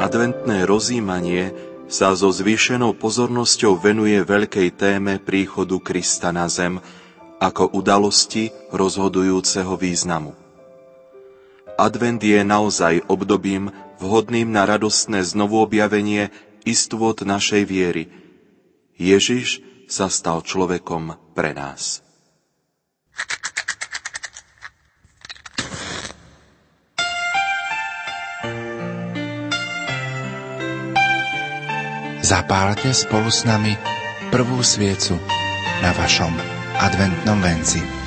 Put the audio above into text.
Adventné rozímanie sa so zvýšenou pozornosťou venuje veľkej téme príchodu Krista na zem ako udalosti rozhodujúceho významu. Advent je naozaj obdobím vhodným na radostné znovuobjavenie istôt našej viery. Ježiš sa stal človekom pre nás. Zapálte spolu s nami prvú sviecu na vašom adventnom venci.